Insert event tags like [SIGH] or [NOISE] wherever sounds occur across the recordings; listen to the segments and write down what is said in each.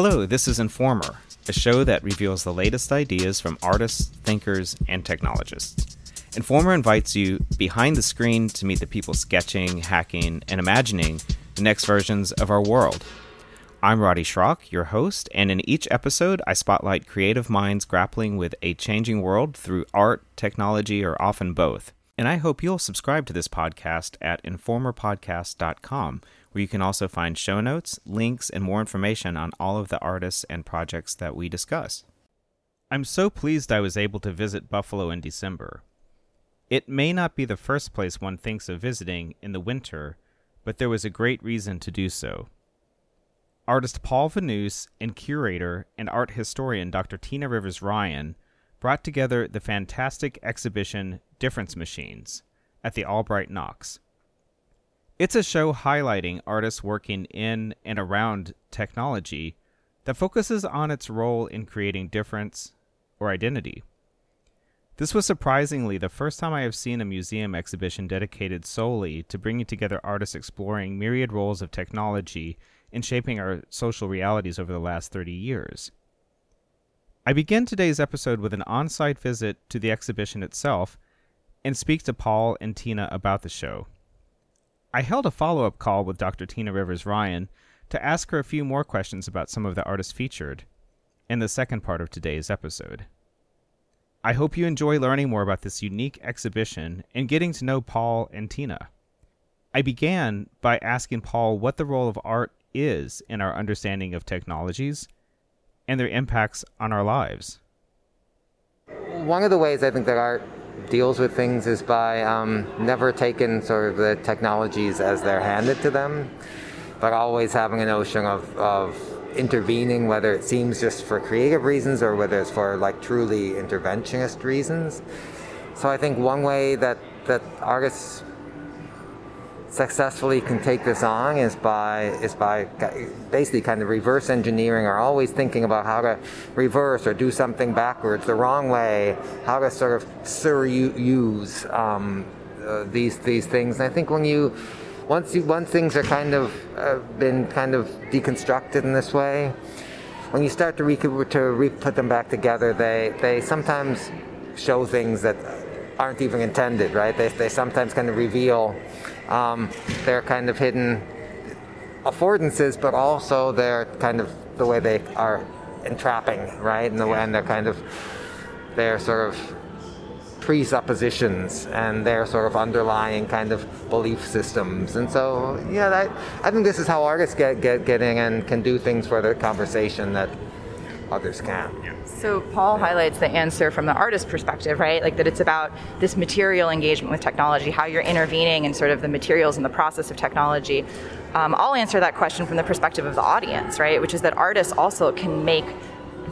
Hello, this is Informer, a show that reveals the latest ideas from artists, thinkers, and technologists. Informer invites you behind the screen to meet the people sketching, hacking, and imagining the next versions of our world. I'm Roddy Schrock, your host, and in each episode, I spotlight creative minds grappling with a changing world through art, technology, or often both. And I hope you'll subscribe to this podcast at informerpodcast.com, where you can also find show notes, links, and more information on all of the artists and projects that we discuss. I'm so pleased I was able to visit Buffalo in December. It may not be the first place one thinks of visiting in the winter, but there was a great reason to do so. Artist Paul Vanouse and curator and art historian Dr. Tina Rivers Ryan brought together the fantastic exhibition Difference Machines at the Albright Knox. It's a show highlighting artists working in and around technology that focuses on its role in creating difference or identity. This was surprisingly the first time I have seen a museum exhibition dedicated solely to bringing together artists exploring myriad roles of technology in shaping our social realities over the last 30 years. I begin today's episode with an on site visit to the exhibition itself and speak to Paul and Tina about the show. I held a follow up call with Dr. Tina Rivers Ryan to ask her a few more questions about some of the artists featured in the second part of today's episode. I hope you enjoy learning more about this unique exhibition and getting to know Paul and Tina. I began by asking Paul what the role of art is in our understanding of technologies and their impacts on our lives. One of the ways I think that art deals with things is by um, never taking sort of the technologies as they're handed to them, but always having a notion of, of intervening, whether it seems just for creative reasons or whether it's for like truly interventionist reasons. So I think one way that, that artists successfully can take this on is by is by basically kind of reverse engineering or always thinking about how to reverse or do something backwards the wrong way, how to sort of suruse um, uh, these these things. And I think when you once you once things are kind of uh, been kind of deconstructed in this way, when you start to re- to re- put them back together, they they sometimes show things that aren't even intended, right? They, they sometimes kind of reveal um, their kind of hidden affordances, but also they're kind of the way they are entrapping, right? And the way and they're kind of their sort of presuppositions and their sort of underlying kind of belief systems. And so, yeah, that, I think this is how artists get, get, get in and can do things for the conversation that others can. So Paul highlights the answer from the artist perspective, right? Like that it's about this material engagement with technology, how you're intervening in sort of the materials and the process of technology. Um, I'll answer that question from the perspective of the audience, right? Which is that artists also can make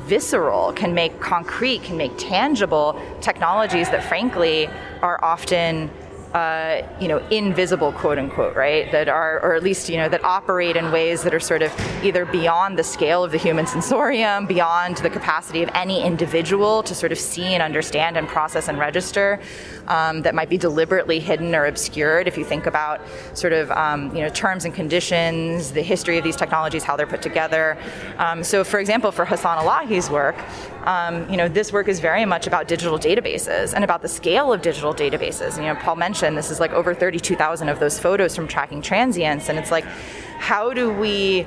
visceral, can make concrete, can make tangible technologies that frankly are often uh, you know, invisible, quote unquote, right? That are, or at least, you know, that operate in ways that are sort of either beyond the scale of the human sensorium, beyond the capacity of any individual to sort of see and understand and process and register, um, that might be deliberately hidden or obscured. If you think about sort of, um, you know, terms and conditions, the history of these technologies, how they're put together. Um, so, for example, for Hasan Elahi's work, um, you know, this work is very much about digital databases and about the scale of digital databases. You know, Paul mentioned this is like over 32,000 of those photos from tracking transients, and it's like, how do we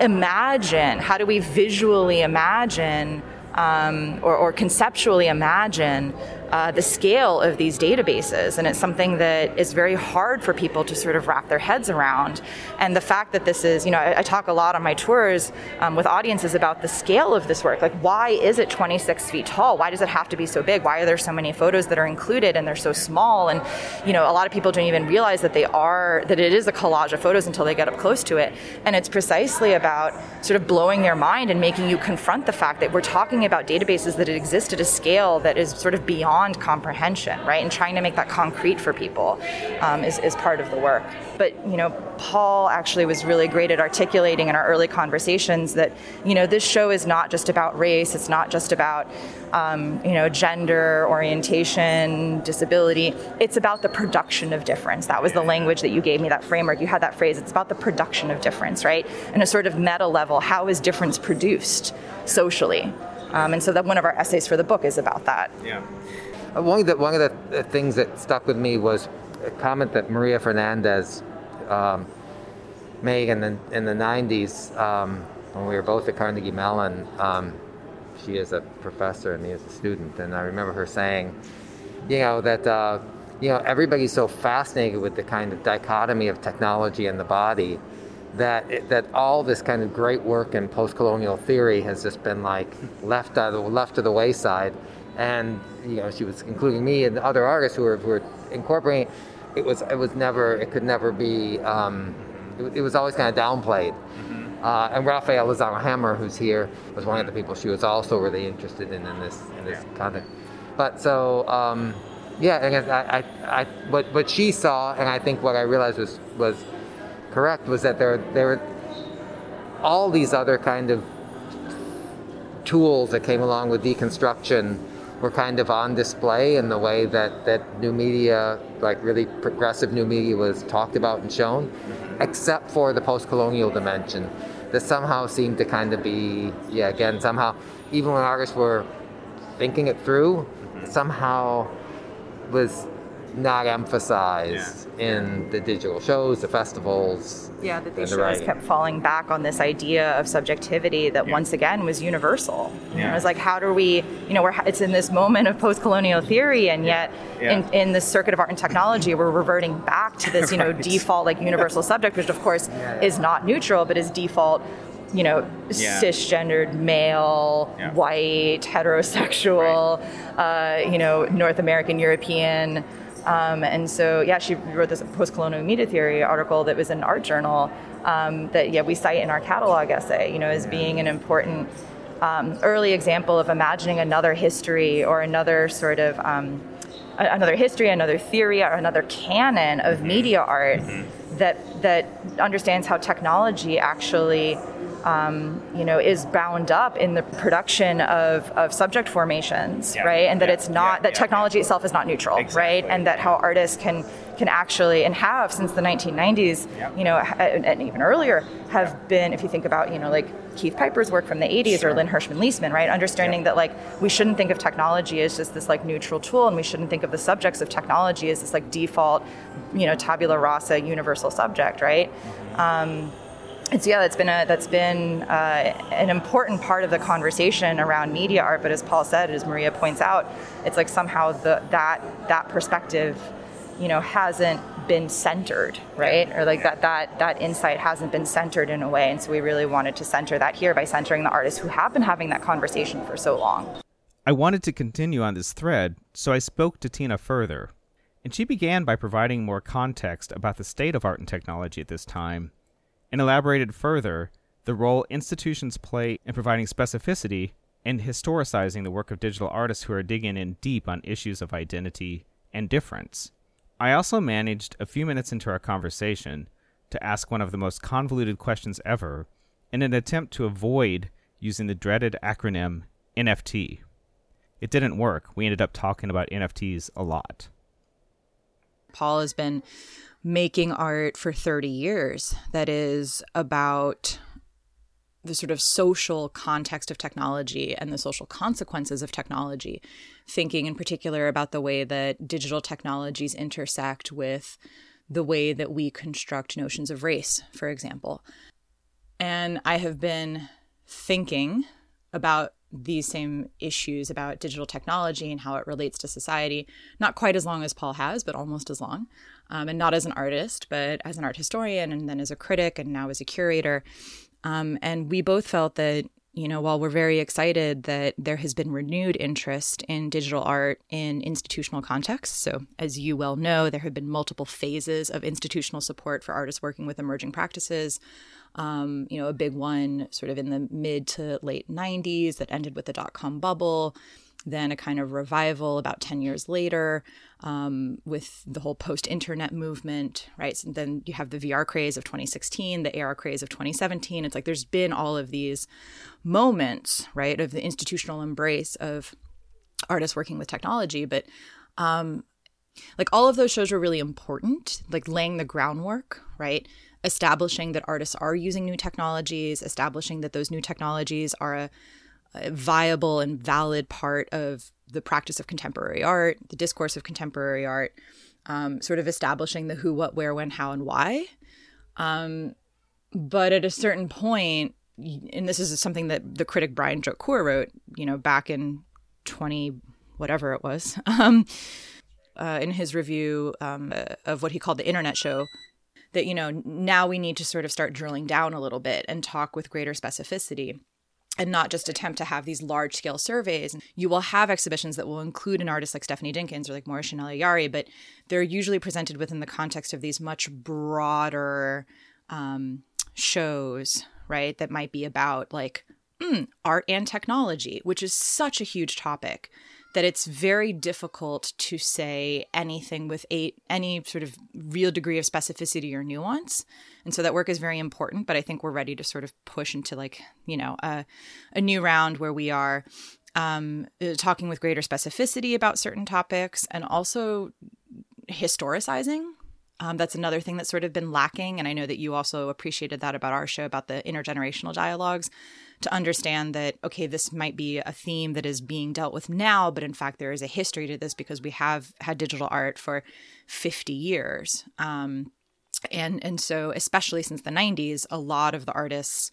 imagine? How do we visually imagine? Um, or, or, conceptually imagine uh, the scale of these databases. And it's something that is very hard for people to sort of wrap their heads around. And the fact that this is, you know, I, I talk a lot on my tours um, with audiences about the scale of this work. Like, why is it 26 feet tall? Why does it have to be so big? Why are there so many photos that are included and they're so small? And, you know, a lot of people don't even realize that they are, that it is a collage of photos until they get up close to it. And it's precisely about sort of blowing their mind and making you confront the fact that we're talking about databases that exist at a scale that is sort of beyond beyond comprehension, right? And trying to make that concrete for people um, is, is part of the work. But, you know, Paul actually was really great at articulating in our early conversations that, you know, this show is not just about race, it's not just about, um, you know, gender, orientation, disability. It's about the production of difference. That was the language that you gave me, that framework. You had that phrase. It's about the production of difference, right? And a sort of meta level, how is difference produced socially? Um, and so that one of our essays for the book is about that. Yeah. Uh, one of the one of the things that stuck with me was a comment that Maria Fernandez um, made in the in the '90s um, when we were both at Carnegie Mellon. Um, she is a professor and he is a student, and I remember her saying, you know, that uh, you know everybody's so fascinated with the kind of dichotomy of technology and the body that that all this kind of great work in post-colonial theory has just been like left out of, left to the wayside, and you know she was including me and other artists who were, who were incorporating. It was it was never it could never be. Um, it, it, was always kind of downplayed. Mm-hmm. Uh, and Rafael Lozano-Hemmer, who's here, was one of the people she was also really interested in in this in this yeah. content. But so. Um, yeah, and I, I, I, what, what she saw, and I think what I realized was, was correct was that there there were all these other kind of tools that came along with deconstruction were kind of on display in the way that, that new media, like really progressive new media, was talked about and shown, except for the post colonial dimension that somehow seemed to kind of be, yeah, again, somehow, even when artists were thinking it through, somehow was not emphasized yeah. in the digital shows, the festivals. Yeah, that these the shows kept falling back on this idea of subjectivity that yeah. once again was universal. Yeah. It was like, how do we, you know, we're, it's in this moment of post-colonial theory, and yet in, in the circuit of art and technology, we're reverting back to this, you know, [LAUGHS] right. default like universal subject, which of course is not neutral, but is default you know, yeah. cisgendered male, yeah. white, heterosexual, right. uh, you know, North American, European, um, and so, yeah, she wrote this post-colonial media theory article that was in Art Journal um, that, yeah, we cite in our catalog essay, you know, as being an important um, early example of imagining another history or another sort of um, another history, another theory, or another canon of mm-hmm. media art mm-hmm. that that understands how technology actually um, you know, is bound up in the production of, of subject formations, yeah. right? And that yeah. it's not yeah. that technology itself is not neutral, exactly. right? And that how artists can can actually and have since the 1990s, you know, and even earlier have been. If you think about, you know, like Keith Piper's work from the 80s sure. or Lynn Hershman Leeson, right? Understanding that like we shouldn't think of technology as just this like neutral tool, and we shouldn't think of the subjects of technology as this like default, you know, tabula rasa universal subject, right? Mm-hmm. Um, it's yeah that's been a that's been uh, an important part of the conversation around media art but as paul said as maria points out it's like somehow the that that perspective you know hasn't been centered right? Or like that that that insight hasn't been centered in a way and so we really wanted to center that here by centering the artists who have been having that conversation for so long. I wanted to continue on this thread so i spoke to tina further and she began by providing more context about the state of art and technology at this time and elaborated further the role institutions play in providing specificity and historicizing the work of digital artists who are digging in deep on issues of identity and difference. I also managed a few minutes into our conversation to ask one of the most convoluted questions ever in an attempt to avoid using the dreaded acronym NFT. It didn't work. We ended up talking about NFTs a lot. Paul has been making art for 30 years that is about the sort of social context of technology and the social consequences of technology, thinking in particular about the way that digital technologies intersect with the way that we construct notions of race, for example. And I have been thinking about these same issues about digital technology and how it relates to society, not quite as long as Paul has, but almost as long. Um, and not as an artist, but as an art historian, and then as a critic, and now as a curator. Um, and we both felt that, you know, while we're very excited that there has been renewed interest in digital art in institutional contexts. So, as you well know, there have been multiple phases of institutional support for artists working with emerging practices. Um, you know, a big one sort of in the mid to late 90s that ended with the dot com bubble. then a kind of revival about 10 years later um, with the whole post internet movement, right? So then you have the VR craze of 2016, the AR craze of 2017. It's like there's been all of these moments, right, of the institutional embrace of artists working with technology. But um, like all of those shows were really important, like laying the groundwork, right? Establishing that artists are using new technologies, establishing that those new technologies are a a viable and valid part of the practice of contemporary art, the discourse of contemporary art, um, sort of establishing the who, what, where, when, how, and why. Um, but at a certain point, and this is something that the critic Brian Droitcour wrote, you know, back in 20, whatever it was, [LAUGHS] um, uh, in his review um, of what he called the internet show, that, you know, now we need to sort of start drilling down a little bit and talk with greater specificity and not just attempt to have these large scale surveys. You will have exhibitions that will include an artist like Stephanie Dinkins or like Maury Chanel but they're usually presented within the context of these much broader um, shows, right? That might be about like mm, art and technology, which is such a huge topic that it's very difficult to say anything with a, any sort of real degree of specificity or nuance. And so that work is very important, but I think we're ready to sort of push into like, you know, a, a new round where we are um, uh, talking with greater specificity about certain topics and also historicizing um, that's another thing that's sort of been lacking. And I know that you also appreciated that about our show about the intergenerational dialogues to understand that, okay, this might be a theme that is being dealt with now, but in fact, there is a history to this because we have had digital art for 50 years. Um, and, and so, especially since the 90s, a lot of the artists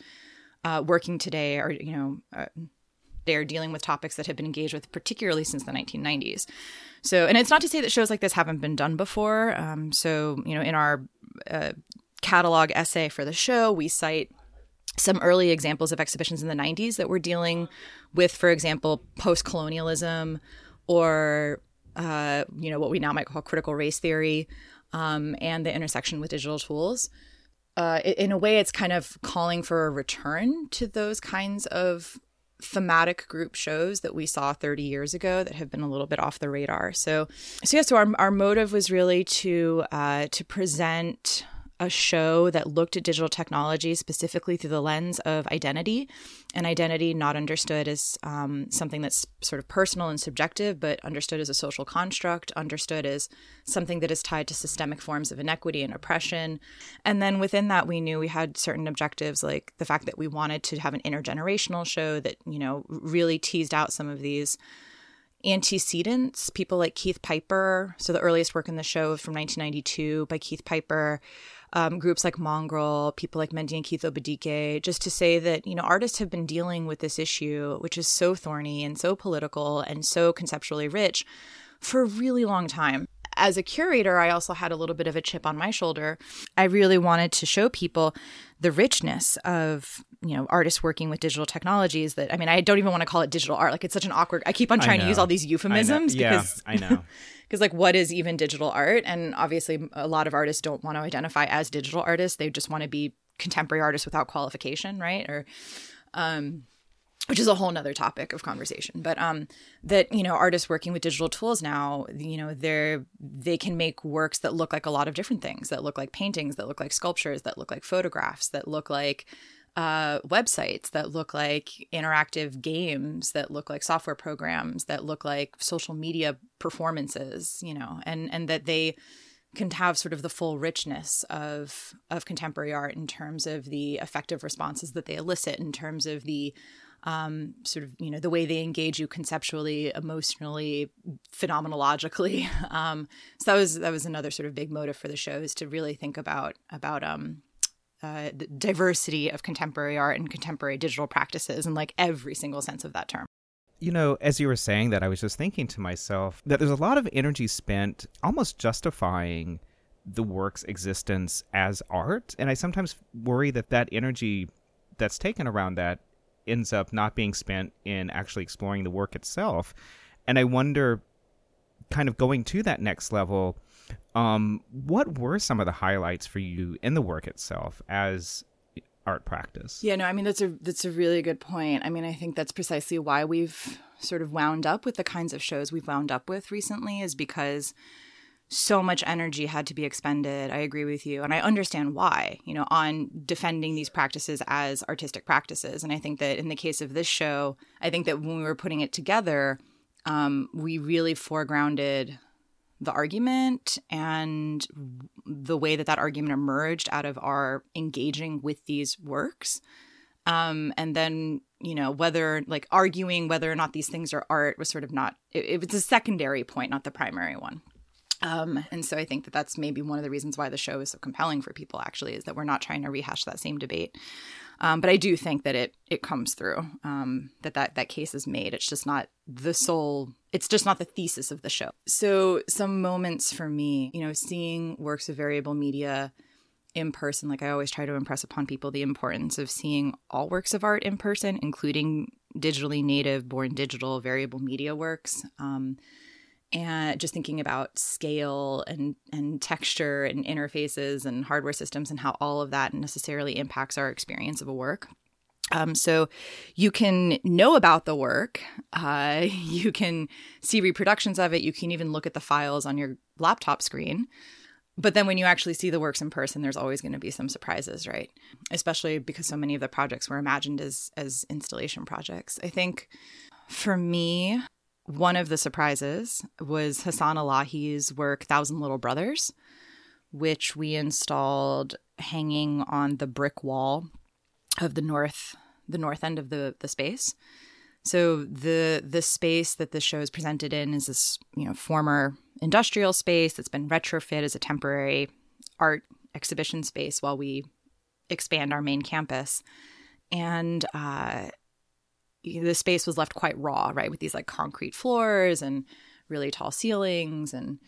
uh, working today are, you know, uh, they're dealing with topics that have been engaged with, particularly since the 1990s. So, and it's not to say that shows like this haven't been done before. Um, so, you know, in our uh, catalog essay for the show, we cite some early examples of exhibitions in the 90s that were dealing with, for example, post colonialism or, uh, you know, what we now might call critical race theory um, and the intersection with digital tools. Uh, in a way, it's kind of calling for a return to those kinds of thematic group shows that we saw 30 years ago that have been a little bit off the radar. So, so yeah, so our, our motive was really to uh, to present a show that looked at digital technology specifically through the lens of identity and identity not understood as um, something that's sort of personal and subjective but understood as a social construct understood as something that is tied to systemic forms of inequity and oppression and then within that we knew we had certain objectives like the fact that we wanted to have an intergenerational show that you know really teased out some of these antecedents, people like Keith Piper. So the earliest work in the show is from 1992 by Keith Piper um, groups like Mongrel, people like Mendi and Keith Obadike, just to say that, you know, artists have been dealing with this issue, which is so thorny and so political and so conceptually rich for a really long time. As a curator, I also had a little bit of a chip on my shoulder. I really wanted to show people the richness of you know artists working with digital technologies that i mean i don't even want to call it digital art like it's such an awkward i keep on trying to use all these euphemisms I yeah, because i know. [LAUGHS] because like what is even digital art? And obviously a lot of artists don't want to identify as digital artists. They just want to be contemporary artists without qualification right? Or um which is a whole nother topic of conversation but um that you know artists working with digital tools now you know they're they can make works that look like a lot of different things that look like paintings that look like sculptures that look like photographs that look like uh, websites that look like interactive games, that look like software programs, that look like social media performances, you know, and and that they can have sort of the full richness of of contemporary art in terms of the effective responses that they elicit, in terms of the um, sort of you know the way they engage you conceptually, emotionally, phenomenologically. [LAUGHS] Um, so that was that was another sort of big motive for the show is to really think about about um, uh, the diversity of contemporary art and contemporary digital practices and like every single sense of that term. You know, as you were saying that, I was just thinking to myself that there's a lot of energy spent almost justifying the work's existence as art. And I sometimes worry that that energy that's taken around that ends up not being spent in actually exploring the work itself. And I wonder, kind of going to that next level, um, what were some of the highlights for you in the work itself as art practice. Yeah, no, I mean that's a that's a really good point. I mean, I think that's precisely why we've sort of wound up with the kinds of shows we've wound up with recently is because so much energy had to be expended. I agree with you. And I understand why, you know, on defending these practices as artistic practices. And I think that in the case of this show, I think that when we were putting it together, um, we really foregrounded the argument and the way that that argument emerged out of our engaging with these works. Um, and then, you know, whether like arguing whether or not these things are art was sort of not, it, it was a secondary point, not the primary one. Um, and so I think that that's maybe one of the reasons why the show is so compelling for people. Actually, is that we're not trying to rehash that same debate. Um, but I do think that it it comes through um, that that that case is made. It's just not the sole. It's just not the thesis of the show. So some moments for me, you know, seeing works of variable media in person, like I always try to impress upon people the importance of seeing all works of art in person, including digitally native, born digital, variable media works. Um, and just thinking about scale and and texture and interfaces and hardware systems and how all of that necessarily impacts our experience of a work. Um, so you can know about the work, uh, [LAUGHS] you can see reproductions of it, you can even look at the files on your laptop screen. But then when you actually see the works in person, there's always going to be some surprises, right? Especially because so many of the projects were imagined as as installation projects. I think for me, one of the surprises was Hasan Elahi's work, Thousand Little Brothers, which we installed hanging on the brick wall of the north the north end of the the space. So the the space that the show is presented in is this you know former industrial space that's been retrofit as a temporary art exhibition space while we expand our main campus. And uh, the space was left quite raw, right, with these like concrete floors and really tall ceilings. And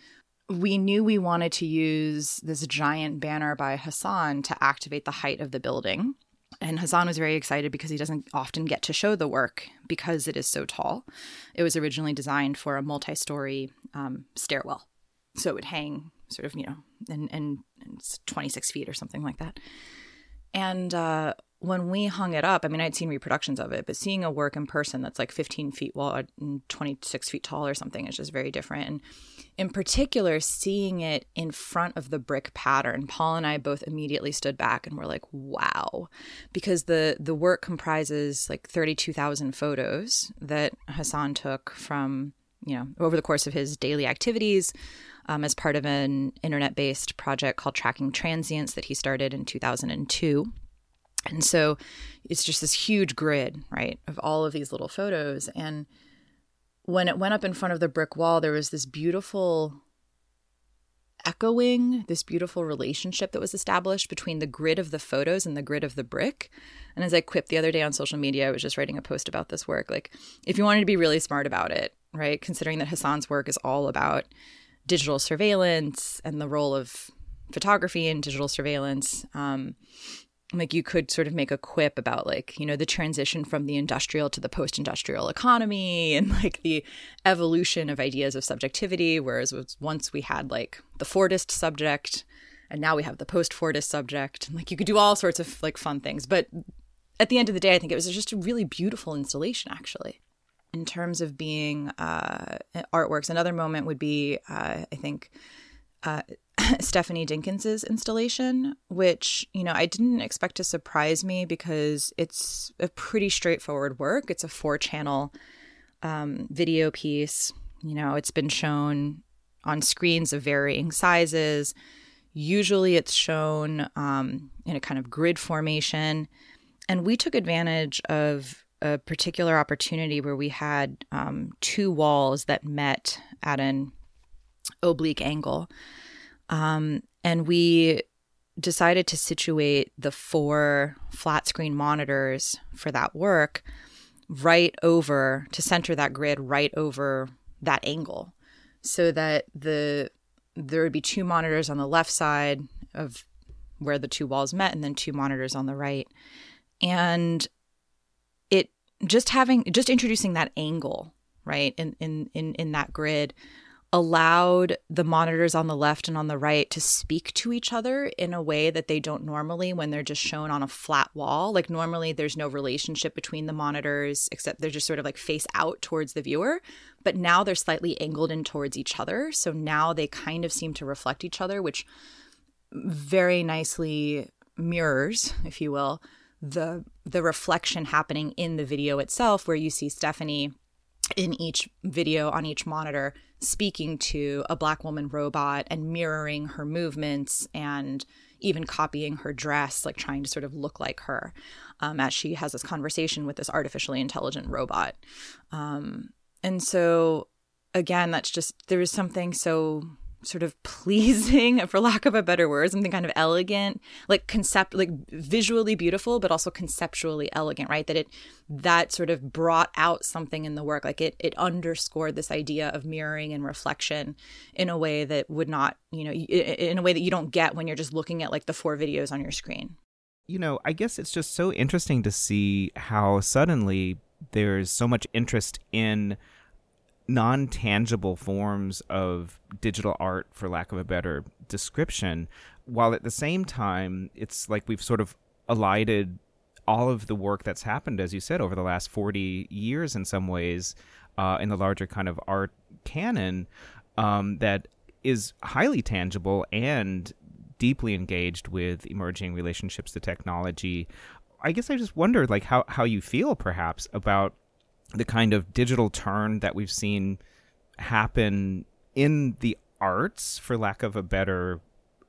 we knew we wanted to use this giant banner by Hasan to activate the height of the building. And Hasan was very excited because he doesn't often get to show the work because it is so tall. It was originally designed for a multi story um, stairwell. So it would hang sort of, you know, and, and, and 26 feet or something like that. And uh, when we hung it up, I mean, I'd seen reproductions of it, but seeing a work in person that's like 15 feet wide and 26 feet tall or something is just very different. And in particular, seeing it in front of the brick pattern, Paul and I both immediately stood back and were like, wow, because the, the work comprises like 32,000 photos that Hasan took from, you know, over the course of his daily activities. Um, as part of an internet based project called Tracking Transients that he started in 2002 and so it's just this huge grid, right, of all of these little photos. And when it went up in front of the brick wall, there was this beautiful echoing, this beautiful relationship that was established between the grid of the photos and the grid of the brick. And as I quipped the other day on social media, I was just writing a post about this work. Like, if you wanted to be really smart about it, right, considering that Hasan's work is all about digital surveillance and the role of photography and digital surveillance, um, like you could sort of make a quip about like you know the transition from the industrial to the post-industrial economy and [LAUGHS] like the evolution of ideas of subjectivity whereas once we had like the fordist subject and now we have the post-fordist subject and like you could do all sorts of like fun things. But at the end of the day i think it was just a really beautiful installation actually. In terms of being uh, artworks another moment would be uh, i think uh, [LAUGHS] Stephanie Dinkins's installation, which, you know, I didn't expect to surprise me because it's a pretty straightforward work. It's a four channel um, video piece. You know, it's been shown on screens of varying sizes. Usually it's shown um, in a kind of grid formation. And we took advantage of a particular opportunity where we had um, two walls that met at an oblique angle. Um, and we decided to situate the four flat screen monitors for that work right over to center that grid right over that angle so that the there would be two monitors on the left side of where the two walls met and then two monitors on the right. And it just having just introducing that angle right in in in, in that grid allowed the monitors on the left and on the right to speak to each other in a way that they don't normally when they're just shown on a flat wall. Like normally there's no relationship between the monitors except they're just sort of like face out towards the viewer, but now they're slightly angled in towards each other. So now they kind of seem to reflect each other, which very nicely mirrors, if you will, the the reflection happening in the video itself where you see Stephanie in each video on each monitor speaking to a black woman robot and mirroring her movements and even copying her dress, like trying to sort of look like her um, as she has this conversation with this artificially intelligent robot. Um, and so, again, that's just, there is something so sort of pleasing [LAUGHS] for lack of a better word something kind of elegant like concept like visually beautiful but also conceptually elegant right? That it that sort of brought out something in the work. Like it it underscored this idea of mirroring and reflection in a way that would not you know in a way that you don't get when you're just looking at like the four videos on your screen. You know i guess it's just so interesting to see how suddenly there's so much interest in non tangible forms of digital art, for lack of a better description, while at the same time, it's like we've sort of elided all of the work that's happened, as you said, over the last 40 years in some ways, uh, in the larger kind of art canon um, that is highly tangible and deeply engaged with emerging relationships to technology. I guess I just wondered, like, how, how you feel perhaps about the kind of digital turn that we've seen happen in the arts, for lack of a better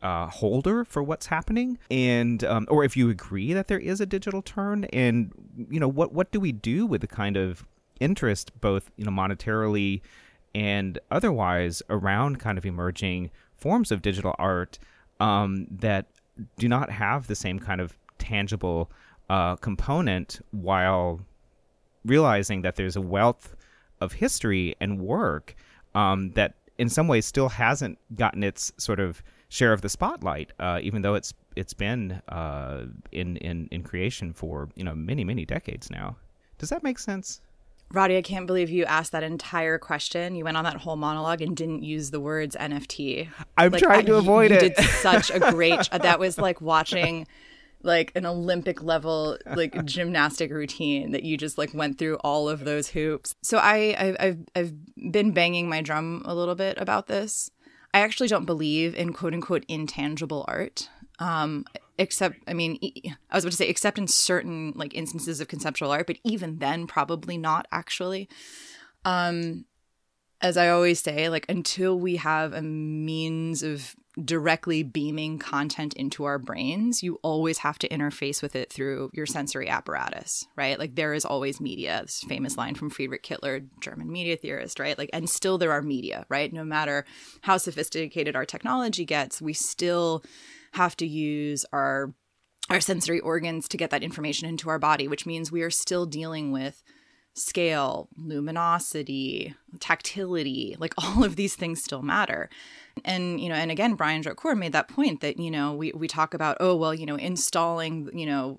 uh, holder for what's happening, and um, or if you agree that there is a digital turn, and you know what what do we do with the kind of interest, both you know monetarily and otherwise, around kind of emerging forms of digital art um, that do not have the same kind of tangible uh, component, while realizing that there's a wealth of history and work um, that in some ways still hasn't gotten its sort of share of the spotlight, uh, even though it's it's been uh, in in in creation for you know many many decades now. Does that make sense? Roddy, I can't believe you asked that entire question. You went on that whole monologue and didn't use the words NFT. I'm like, trying to I, avoid you, it. You [LAUGHS] did such a great. that was like watching like an Olympic level like [LAUGHS] gymnastic routine that you just like went through all of those hoops. So I I've, I've been banging my drum a little bit about this. I actually don't believe in quote unquote intangible art. Um, except I mean I was about to say except in certain like instances of conceptual art, but even then probably not actually. Um, as I always say, like until we have a means of directly beaming content into our brains, you always have to interface with it through your sensory apparatus, right? Like there is always media. This famous line from Friedrich Kittler, German media theorist, right? Like, and still there are media, right? No matter how sophisticated our technology gets, we still have to use our our sensory organs to get that information into our body, which means we are still dealing with scale, luminosity, tactility, like [LAUGHS] all of these things still matter. And, you know, and again, Brian Droitcour made that point that, you know, we, we talk about, oh, well, you know, installing, you know,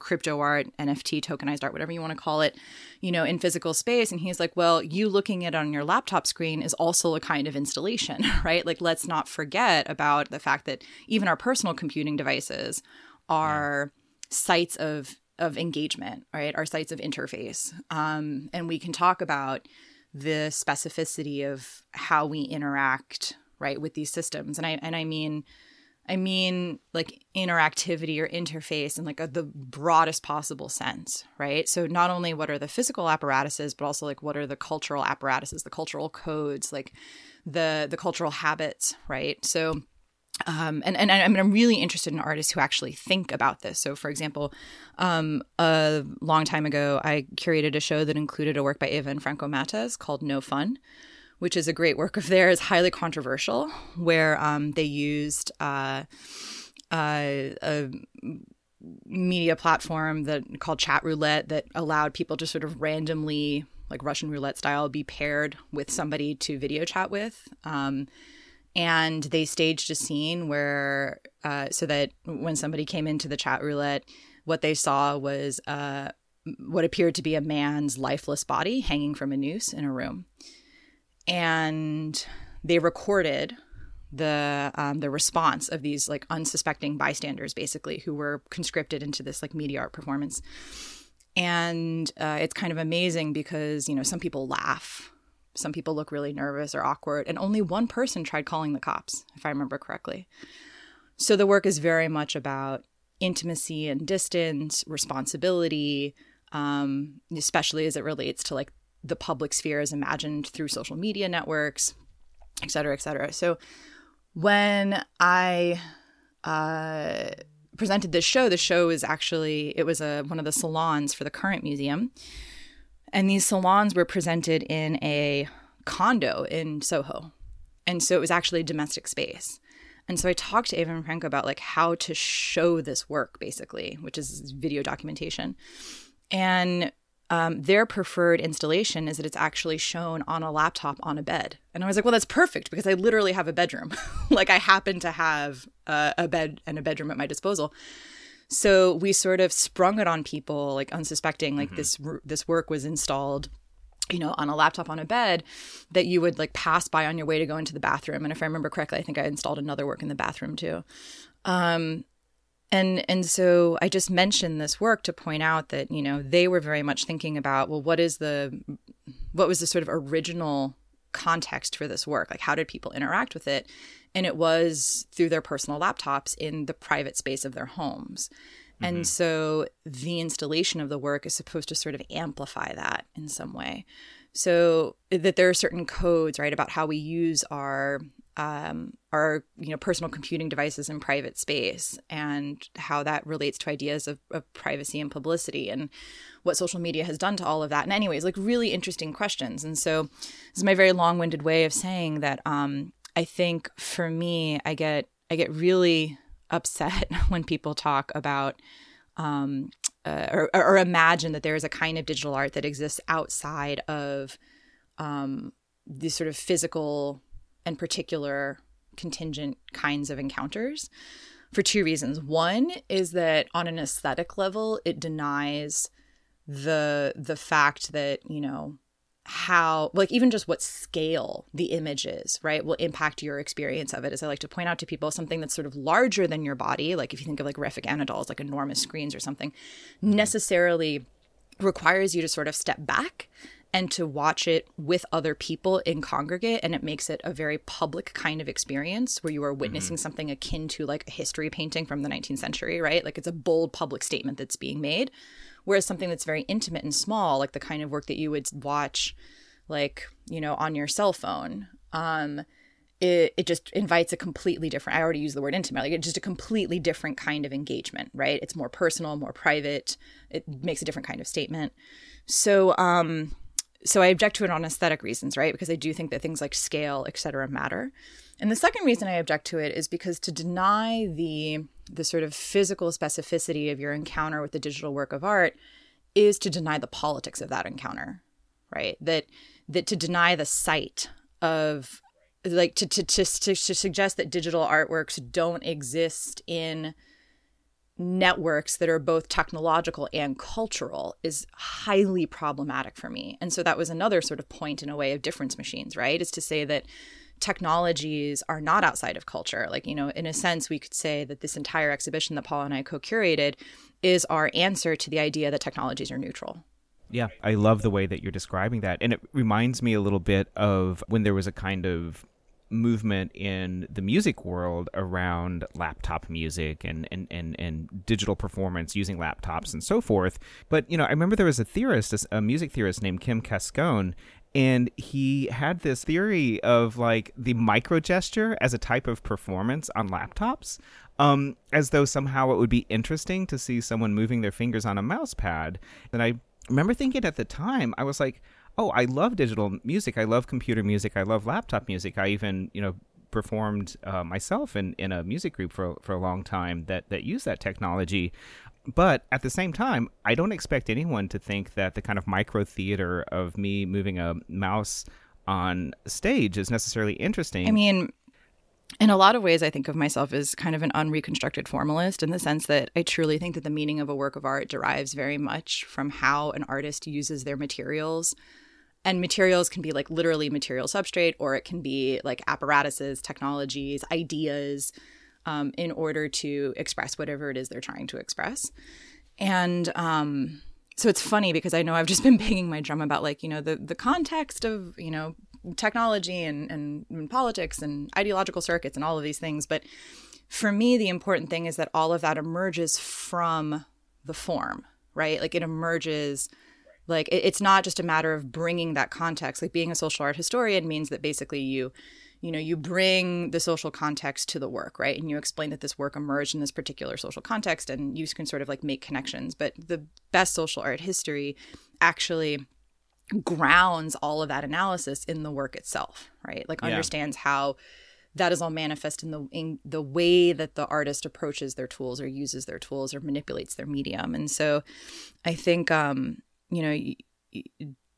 crypto art, NFT, tokenized art, whatever you want to call it, you know, in physical space. And he's like, well, you looking at it on your laptop screen is also a kind of installation, [LAUGHS] right? Like, let's not forget about the fact that even our personal computing devices are yeah. sites of of engagement, right? Our sites of interface. Um, and we can talk about the specificity of how we interact, right, with these systems. And I and I mean I mean like interactivity or interface in like a, the broadest possible sense, right? So not only what are the physical apparatuses, but also like what are the cultural apparatuses, the cultural codes, like the the cultural habits, right? So um, and, and I mean, I'm really interested in artists who actually think about this. So, for example, um, a long time ago, I curated a show that included a work by Eva and Franco Mattes called No Fun, which is a great work of theirs, highly controversial, where um, they used uh, uh, a media platform that called Chat Roulette that allowed people to sort of randomly, like Russian roulette style, be paired with somebody to video chat with. Um, and they staged a scene where uh, so that when somebody came into the chat roulette what they saw was uh, what appeared to be a man's lifeless body hanging from a noose in a room and they recorded the um, the response of these like unsuspecting bystanders, basically, who were conscripted into this like media art performance. And uh, it's kind of amazing because you know some people laugh, some people look really nervous or awkward, and only one person tried calling the cops, if I remember correctly. So the work is very much about intimacy and distance, responsibility, um, especially as it relates to like the public sphere as imagined through social media networks, et cetera, et cetera. So when I uh, presented this show, the show is actually it was a one of the salons for the current museum, and these salons were presented in a condo in Soho, and so it was actually a domestic space. And so I talked to Ava and Franco about like how to show this work, basically, which is video documentation. And um, their preferred installation is that it's actually shown on a laptop on a bed. And I was like, well, that's perfect because I literally have a bedroom. [LAUGHS] like I happen to have a bed and a bedroom at my disposal. So we sort of sprung it on people, like unsuspecting, like mm-hmm. this this work was installed you know, on a laptop on a bed that you would like pass by on your way to go into the bathroom. And if I remember correctly, I think I installed another work in the bathroom too. Um, and and so I just mentioned this work to point out that you know they were very much thinking about well, what is the what was the sort of original context for this work? Like, how did people interact with it? And it was through their personal laptops in the private space of their homes. And mm-hmm. so the installation of the work is supposed to sort of amplify that in some way. So that there are certain codes, right, about how we use our um, our you know personal computing devices in private space and how that relates to ideas of, of privacy and publicity and what social media has done to all of that. And anyways, like really interesting questions. And so this is my very long-winded way of saying that um, I think for me, I get I get really upset [LAUGHS] when people talk about um, uh, or, or, imagine that there is a kind of digital art that exists outside of um, these sort of physical and particular contingent kinds of encounters for two reasons. One is that on an aesthetic level, it denies the the fact that you know how like even just what scale the image is right will impact your experience of it as i like to point out to people something that's sort of larger than your body like if you think of like Refik Anadol's like enormous screens or something necessarily requires you to sort of step back and to watch it with other people in congregate and it makes it a very public kind of experience where you are witnessing mm-hmm. something akin to like a history painting from the 19th century right like it's a bold public statement that's being made Whereas something that's very intimate and small, like the kind of work that you would watch, like, you know, on your cell phone, um, it, it just invites a completely different, I already used the word intimate, like it's just a completely different kind of engagement, right? It's more personal, more private. It makes a different kind of statement. So, um, so I object to it on aesthetic reasons, right? Because I do think that things like scale, et cetera, matter. And the second reason I object to it is because to deny the the sort of physical specificity of your encounter with the digital work of art is to deny the politics of that encounter, right? That that to deny the sight of like to to to, to, to suggest that digital artworks don't exist in networks that are both technological and cultural is highly problematic for me. And so that was another sort of point in a way of difference machines, right? Is to say that technologies are not outside of culture. Like, you know, in a sense, we could say that this entire exhibition that Paul and I co curated is our answer to the idea that technologies are neutral. Yeah, I love the way that you're describing that. And it reminds me a little bit of when there was a kind of movement in the music world around laptop music and, and, and, and digital performance using laptops and so forth. But, you know, I remember there was a theorist, a music theorist named Kim Cascone, and he had this theory of like the micro gesture as a type of performance on laptops um, as though somehow it would be interesting to see someone moving their fingers on a mouse pad and i remember thinking at the time i was like oh i love digital music. I love computer music. I love laptop music. I even you know performed uh, myself in, in a music group for, for a long time that, that used that technology. But at the same time, I don't expect anyone to think that the kind of micro theater of me moving a mouse on stage is necessarily interesting. I mean, in a lot of ways, I think of myself as kind of an unreconstructed formalist in the sense that I truly think that the meaning of a work of art derives very much from how an artist uses their materials and materials can be like literally material substrate, or it can be like apparatuses, technologies, ideas, um, in order to express whatever it is they're trying to express. And um, so it's funny because I know I've just been [LAUGHS] banging my drum about like you know the the context of you know technology and, and, and politics and ideological circuits and all of these things, but for me the important thing is that all of that emerges from the form, right? Like it emerges like it, it's not just a matter of bringing that context. Like being a social art historian means that basically you you know you bring the social context to the work right? And you explain that this work emerged in this particular social context and you can sort of like make connections. But the best social art history actually grounds all of that analysis in the work itself right? Like yeah. understands how that is all manifest in the in the way that the artist approaches their tools or uses their tools or manipulates their medium. And so i think um you know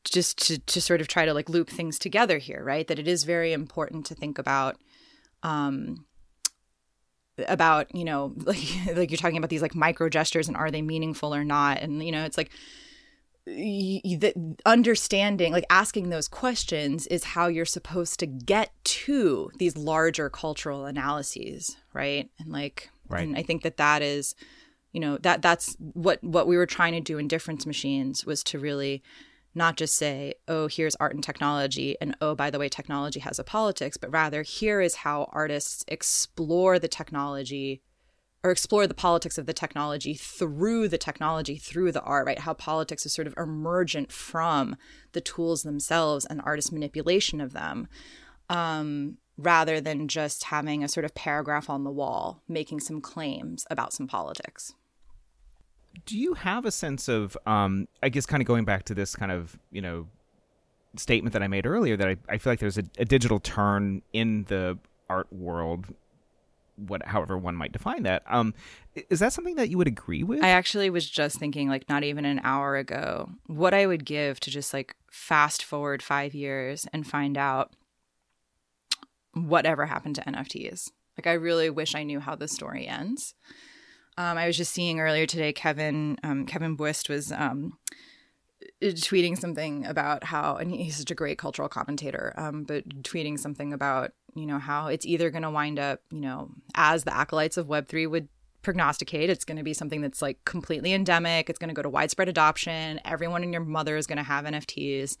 just to, to sort of try to like loop things together here right? That it is very important to think about um about you know [LAUGHS] like like you're talking about these like micro gestures and are they meaningful or not? And you know it's like the understanding like asking those questions is how you're supposed to get to these larger cultural analyses right? And like right. and i think that that is you know that that's what what we were trying to do in difference machines was to really not just say oh here's art and technology and oh by the way technology has a politics but rather here is how artists explore the technology or explore the politics of the technology through the technology through the art right how politics is sort of emergent from the tools themselves and artist manipulation of them um, rather than just having a sort of paragraph on the wall making some claims about some politics. Do you have a sense of, um, I guess, kind of going back to this kind of, you know, statement that I made earlier that I, I feel like there's a, a digital turn in the art world what however one might define that um is that something that you would agree with i actually was just thinking like not even an hour ago what i would give to just like fast forward five years and find out whatever happened to NFTs. Like, I really wish I knew how the story ends. Um, I was just seeing earlier today, Kevin um, Kevin Buist was um, tweeting something about how, and he's such a great cultural commentator, um, but tweeting something about you know how it's either going to wind up, you know, as the acolytes of Web three would prognosticate, it's going to be something that's like completely endemic. It's going to go to widespread adoption. Everyone and your mother is going to have NFTs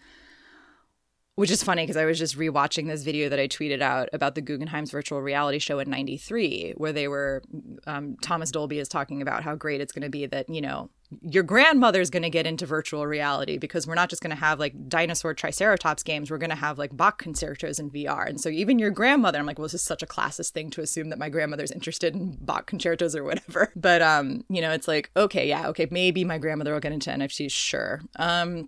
which is funny because I was just rewatching this video that I tweeted out about the Guggenheim's virtual reality show in '93, where they were um, Thomas Dolby is talking about how great it's going to be that you know your grandmother's going to get into virtual reality because we're not just going to have like dinosaur triceratops games we're going to have like bach concertos in vr and so even your grandmother i'm like well this is such a classist thing to assume that my grandmother's interested in bach concertos or whatever. [LAUGHS] But um you know it's like okay yeah okay maybe my grandmother will get into nfts sure. Um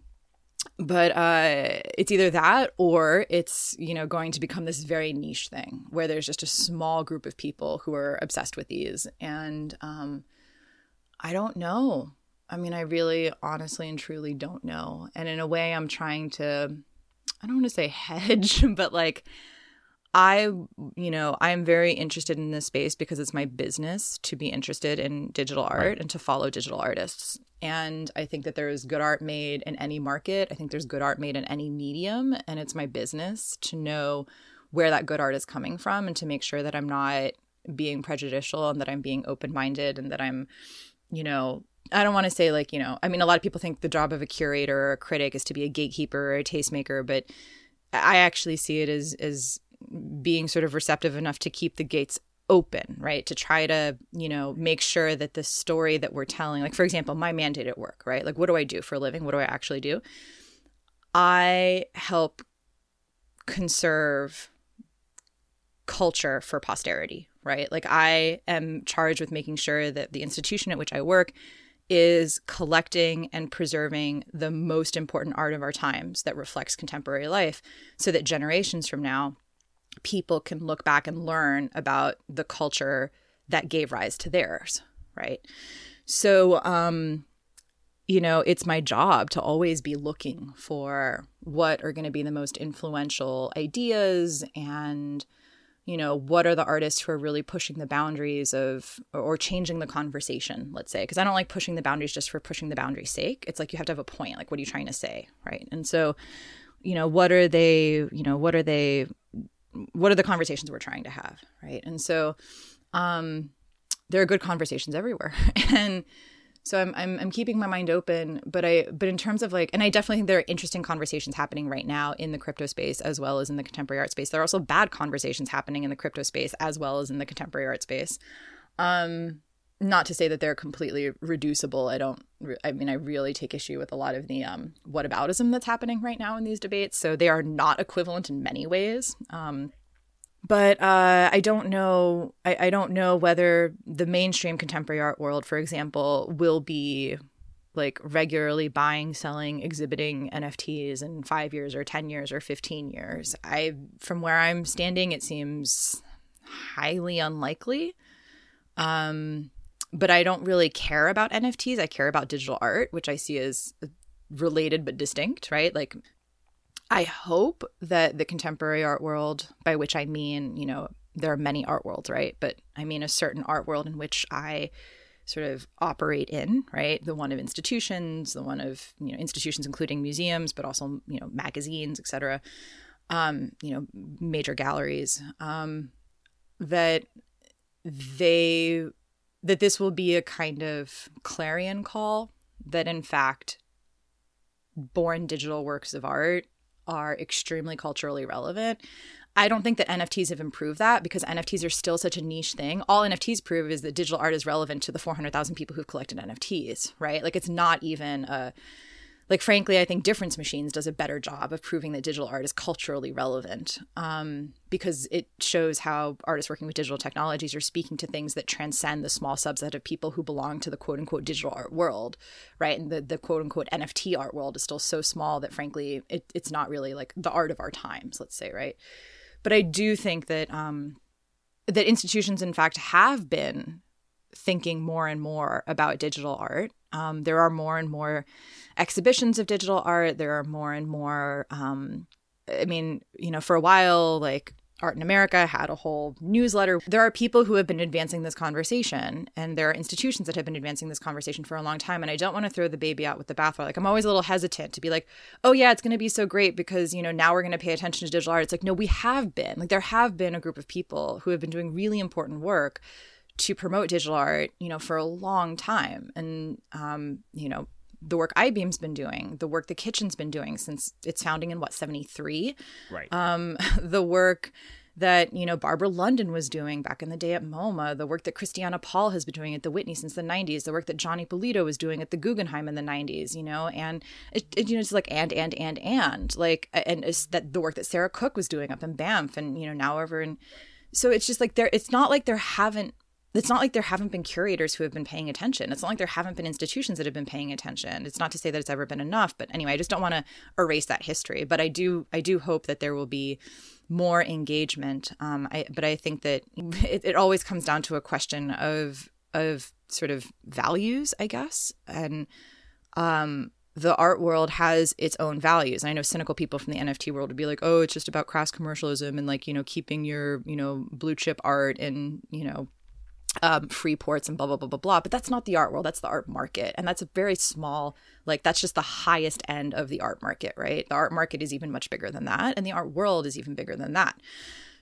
but uh, it's either that or it's you know going to become this very niche thing where there's just a small group of people who are obsessed with these. And um, i don't know. I mean i really honestly and truly don't know. And in a way i'm trying to i don't want to say [LAUGHS] hedge but like I, you know, I'm very interested in this space because it's my business to be interested in digital art right. and to follow digital artists. And I think that there is good art made in any market. I think there's good art made in any medium. And it's my business to know where that good art is coming from and to make sure that I'm not being prejudicial and that I'm being open minded and that I'm, you know, I don't want to say like, you know, I mean, a lot of people think the job of a curator or a critic is to be a gatekeeper or a tastemaker, but I actually see it as, as being sort of receptive enough to keep the gates open, right? To try to, you know, make sure that the story that we're telling, like for example, my mandate at work, right? Like what do I do for a living? What do I actually do? I help conserve culture for posterity, right? Like I am charged with making sure that the institution at which I work is collecting and preserving the most important art of our times that reflects contemporary life so that generations from now people can look back and learn about the culture that gave rise to theirs, right? So, um, you know, it's my job to always be looking for what are going to be the most influential ideas and, you know, what are the artists who are really pushing the boundaries of or changing the conversation, let's say. Because I don't like pushing the boundaries just for pushing the boundary's sake. It's like you have to have a point. Like, what are you trying to say? Right. And so, you know, what are they, you know, what are they, what are the conversations we're trying to have, right? And so, um, there are good conversations everywhere, [LAUGHS] and so I'm, I'm I'm keeping my mind open, but I but in terms of like, and I definitely think there are interesting conversations happening right now in the crypto space as well as in the contemporary art space. There are also bad conversations happening in the crypto space as well as in the contemporary art space. Um, not to say that they're completely reducible. I don't. I mean, I really take issue with a lot of the um, whataboutism that's happening right now in these debates. So they are not equivalent in many ways. Um, but uh, I don't know. I, I don't know whether the mainstream contemporary art world, for example, will be like regularly buying, selling, exhibiting NFTs in five years or ten years or fifteen years. I, from where I'm standing, it seems highly unlikely. Um, but I don't really care about NFTs. I care about digital art, which I see as related but distinct, right? Like, I hope that the contemporary art world, by which I mean, you know, there are many art worlds, right? But I mean a certain art world in which I sort of operate in, right? The one of institutions, the one of, you know, institutions including museums, but also, you know, magazines, etc. Um, you know, major galleries. Um, that they that this will be a kind of clarion call that in fact born digital works of art are extremely culturally relevant. I don't think that NFTs have improved that because NFTs are still such a niche thing. All NFTs prove is that digital art is relevant to the 400,000 people who've collected NFTs, right? Like it's not even a like frankly i think difference machines does a better job of proving that digital art is culturally relevant um, because it shows how artists working with digital technologies are speaking to things that transcend the small subset of people who belong to the quote unquote digital art world right? And the, the quote unquote nft art world is still so small that frankly it, it's not really like the art of our times let's say right? But i do think that um, that institutions in fact have been thinking more and more about digital art. Um, there are more and more exhibitions of digital art. There are more and more. Um, I mean, you know, for a while, like Art in America had a whole newsletter. There are people who have been advancing this conversation, and there are institutions that have been advancing this conversation for a long time. And I don't want to throw the baby out with the bathwater. Like, I'm always a little hesitant to be like, oh, yeah, it's going to be so great because, you know, now we're going to pay attention to digital art. It's like, no, we have been. Like, there have been a group of people who have been doing really important work to promote digital art, you know, for a long time. And, um, you know, the work Eyebeam's been doing, the work the kitchen's been doing since its founding in what, 73? Right. Um, [LAUGHS] the work that, you know, Barbara London was doing back in the day at MoMA, the work that Christiane Paul has been doing at the Whitney since the 90s, the work that Johnny Ippolito was doing at the Guggenheim in the 90s, you know, and it, it you know, it's like and, and, and, and, like, and that the work that Sarah Cook was doing up in Banff and, you know, now over in, so it's just like there, it's not like there haven't it's not like there haven't been curators who have been paying attention. It's not like there haven't been institutions that have been paying attention. It's not to say that it's ever been enough, but anyway, I just don't want to erase that history. But I do, I do hope that there will be more engagement. Um, I, but I think that [LAUGHS] it, it always comes down to a question of of sort of values, I guess, and um, the art world has its own values. And I know cynical people from the NFT world would be like, oh, it's just about crass commercialism and like, you know, keeping your, you know, blue chip art and, you know, um, free ports and blah blah blah blah blah. But that's not the art world. That's the art market, and that's a very small. Like that's just the highest end of the art market, right? The art market is even much bigger than that, and the art world is even bigger than that.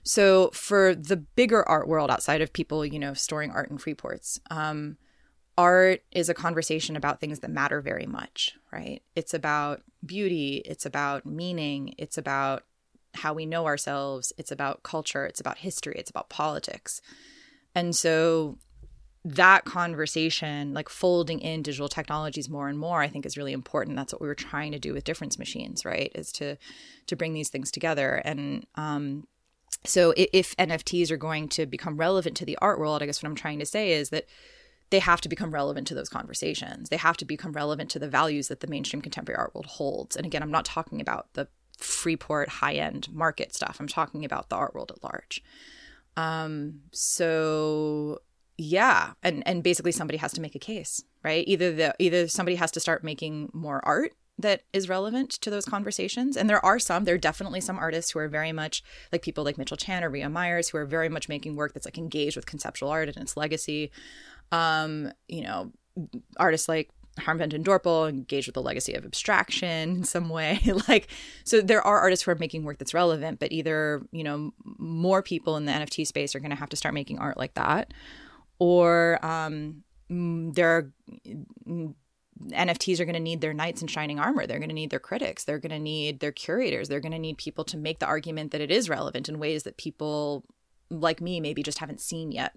So for the bigger art world outside of people, you know, storing art in free ports, um, art is a conversation about things that matter very much, right? It's about beauty. It's about meaning. It's about how we know ourselves. It's about culture. It's about history. It's about politics and so that conversation, like folding in digital technologies more and more, I think is really important. That's what we were trying to do with difference machines, right? Is to to bring these things together. And um, so if, if NFTs are going to become relevant to the art world, I guess what I'm trying to say is that they have to become relevant to those conversations. They have to become relevant to the values that the mainstream contemporary art world holds. And again, I'm not talking about the Freeport high end market stuff. I'm talking about the art world at large. Um, so yeah, and and basically somebody has to make a case, right? Either the either somebody has to start making more art that is relevant to those conversations. And there are some, there are definitely some artists who are very much like people like Mitchell Chan or Rhea Myers who are very much making work that's like engaged with conceptual art and its legacy. Um, you know, artists like Harm van Dorpel engaged with the legacy of abstraction in some way. [LAUGHS] like, so there are artists who are making work that's relevant, but either, you know, more people in the NFT space are going to have to start making art like that, or um, there are NFTs are going to need their knights in shining armor. They're going to need their critics. They're going to need their curators. They're going to need people to make the argument that it is relevant in ways that people like me maybe just haven't seen yet.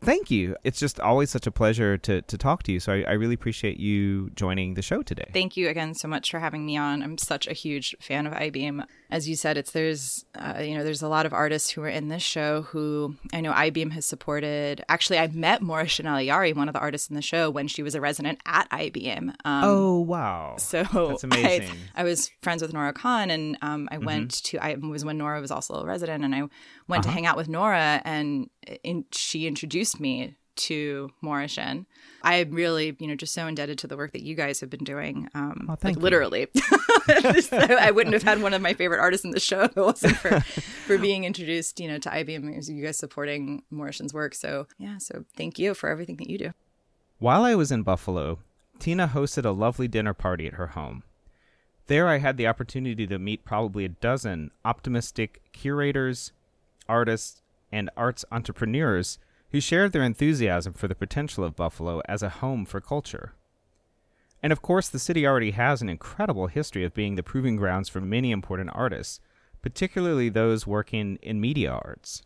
Thank you. It's just always such a pleasure to, to talk to you. So I, I, really appreciate you joining the show today. Thank you again so much for having me on. I'm such a huge fan of Eyebeam. As you said, it's there's uh, you know there's a lot of artists who are in this show who I know Eyebeam has supported. Actually, I met Morehshin Allahyari, one of the artists in the show, when she was a resident at Eyebeam. Um, oh wow! So that's amazing. I, I was friends with Nora Khan, and um, I mm-hmm. went to I was when Nora was also a resident, and I went uh-huh. to hang out with Nora, and in, she introduced me to Morehshin. I'm really, you know, just so indebted to the work that you guys have been doing. Um, oh, like literally, [LAUGHS] I wouldn't have had one of my favorite artists in the show if it wasn't for for being introduced, you know, to Eyebeam. You guys supporting Morehshin's work. So yeah, so thank you for everything that you do. While I was in Buffalo, Tina hosted a lovely dinner party at her home. There, I had the opportunity to meet probably a dozen optimistic curators, artists, and arts entrepreneurs who shared their enthusiasm for the potential of Buffalo as a home for culture. And of course, the city already has an incredible history of being the proving grounds for many important artists, particularly those working in media arts.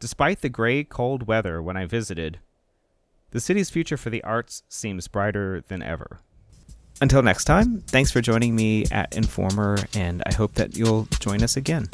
Despite the gray, cold weather when I visited, the city's future for the arts seems brighter than ever. Until next time, thanks for joining me at Informer, and I hope that you'll join us again.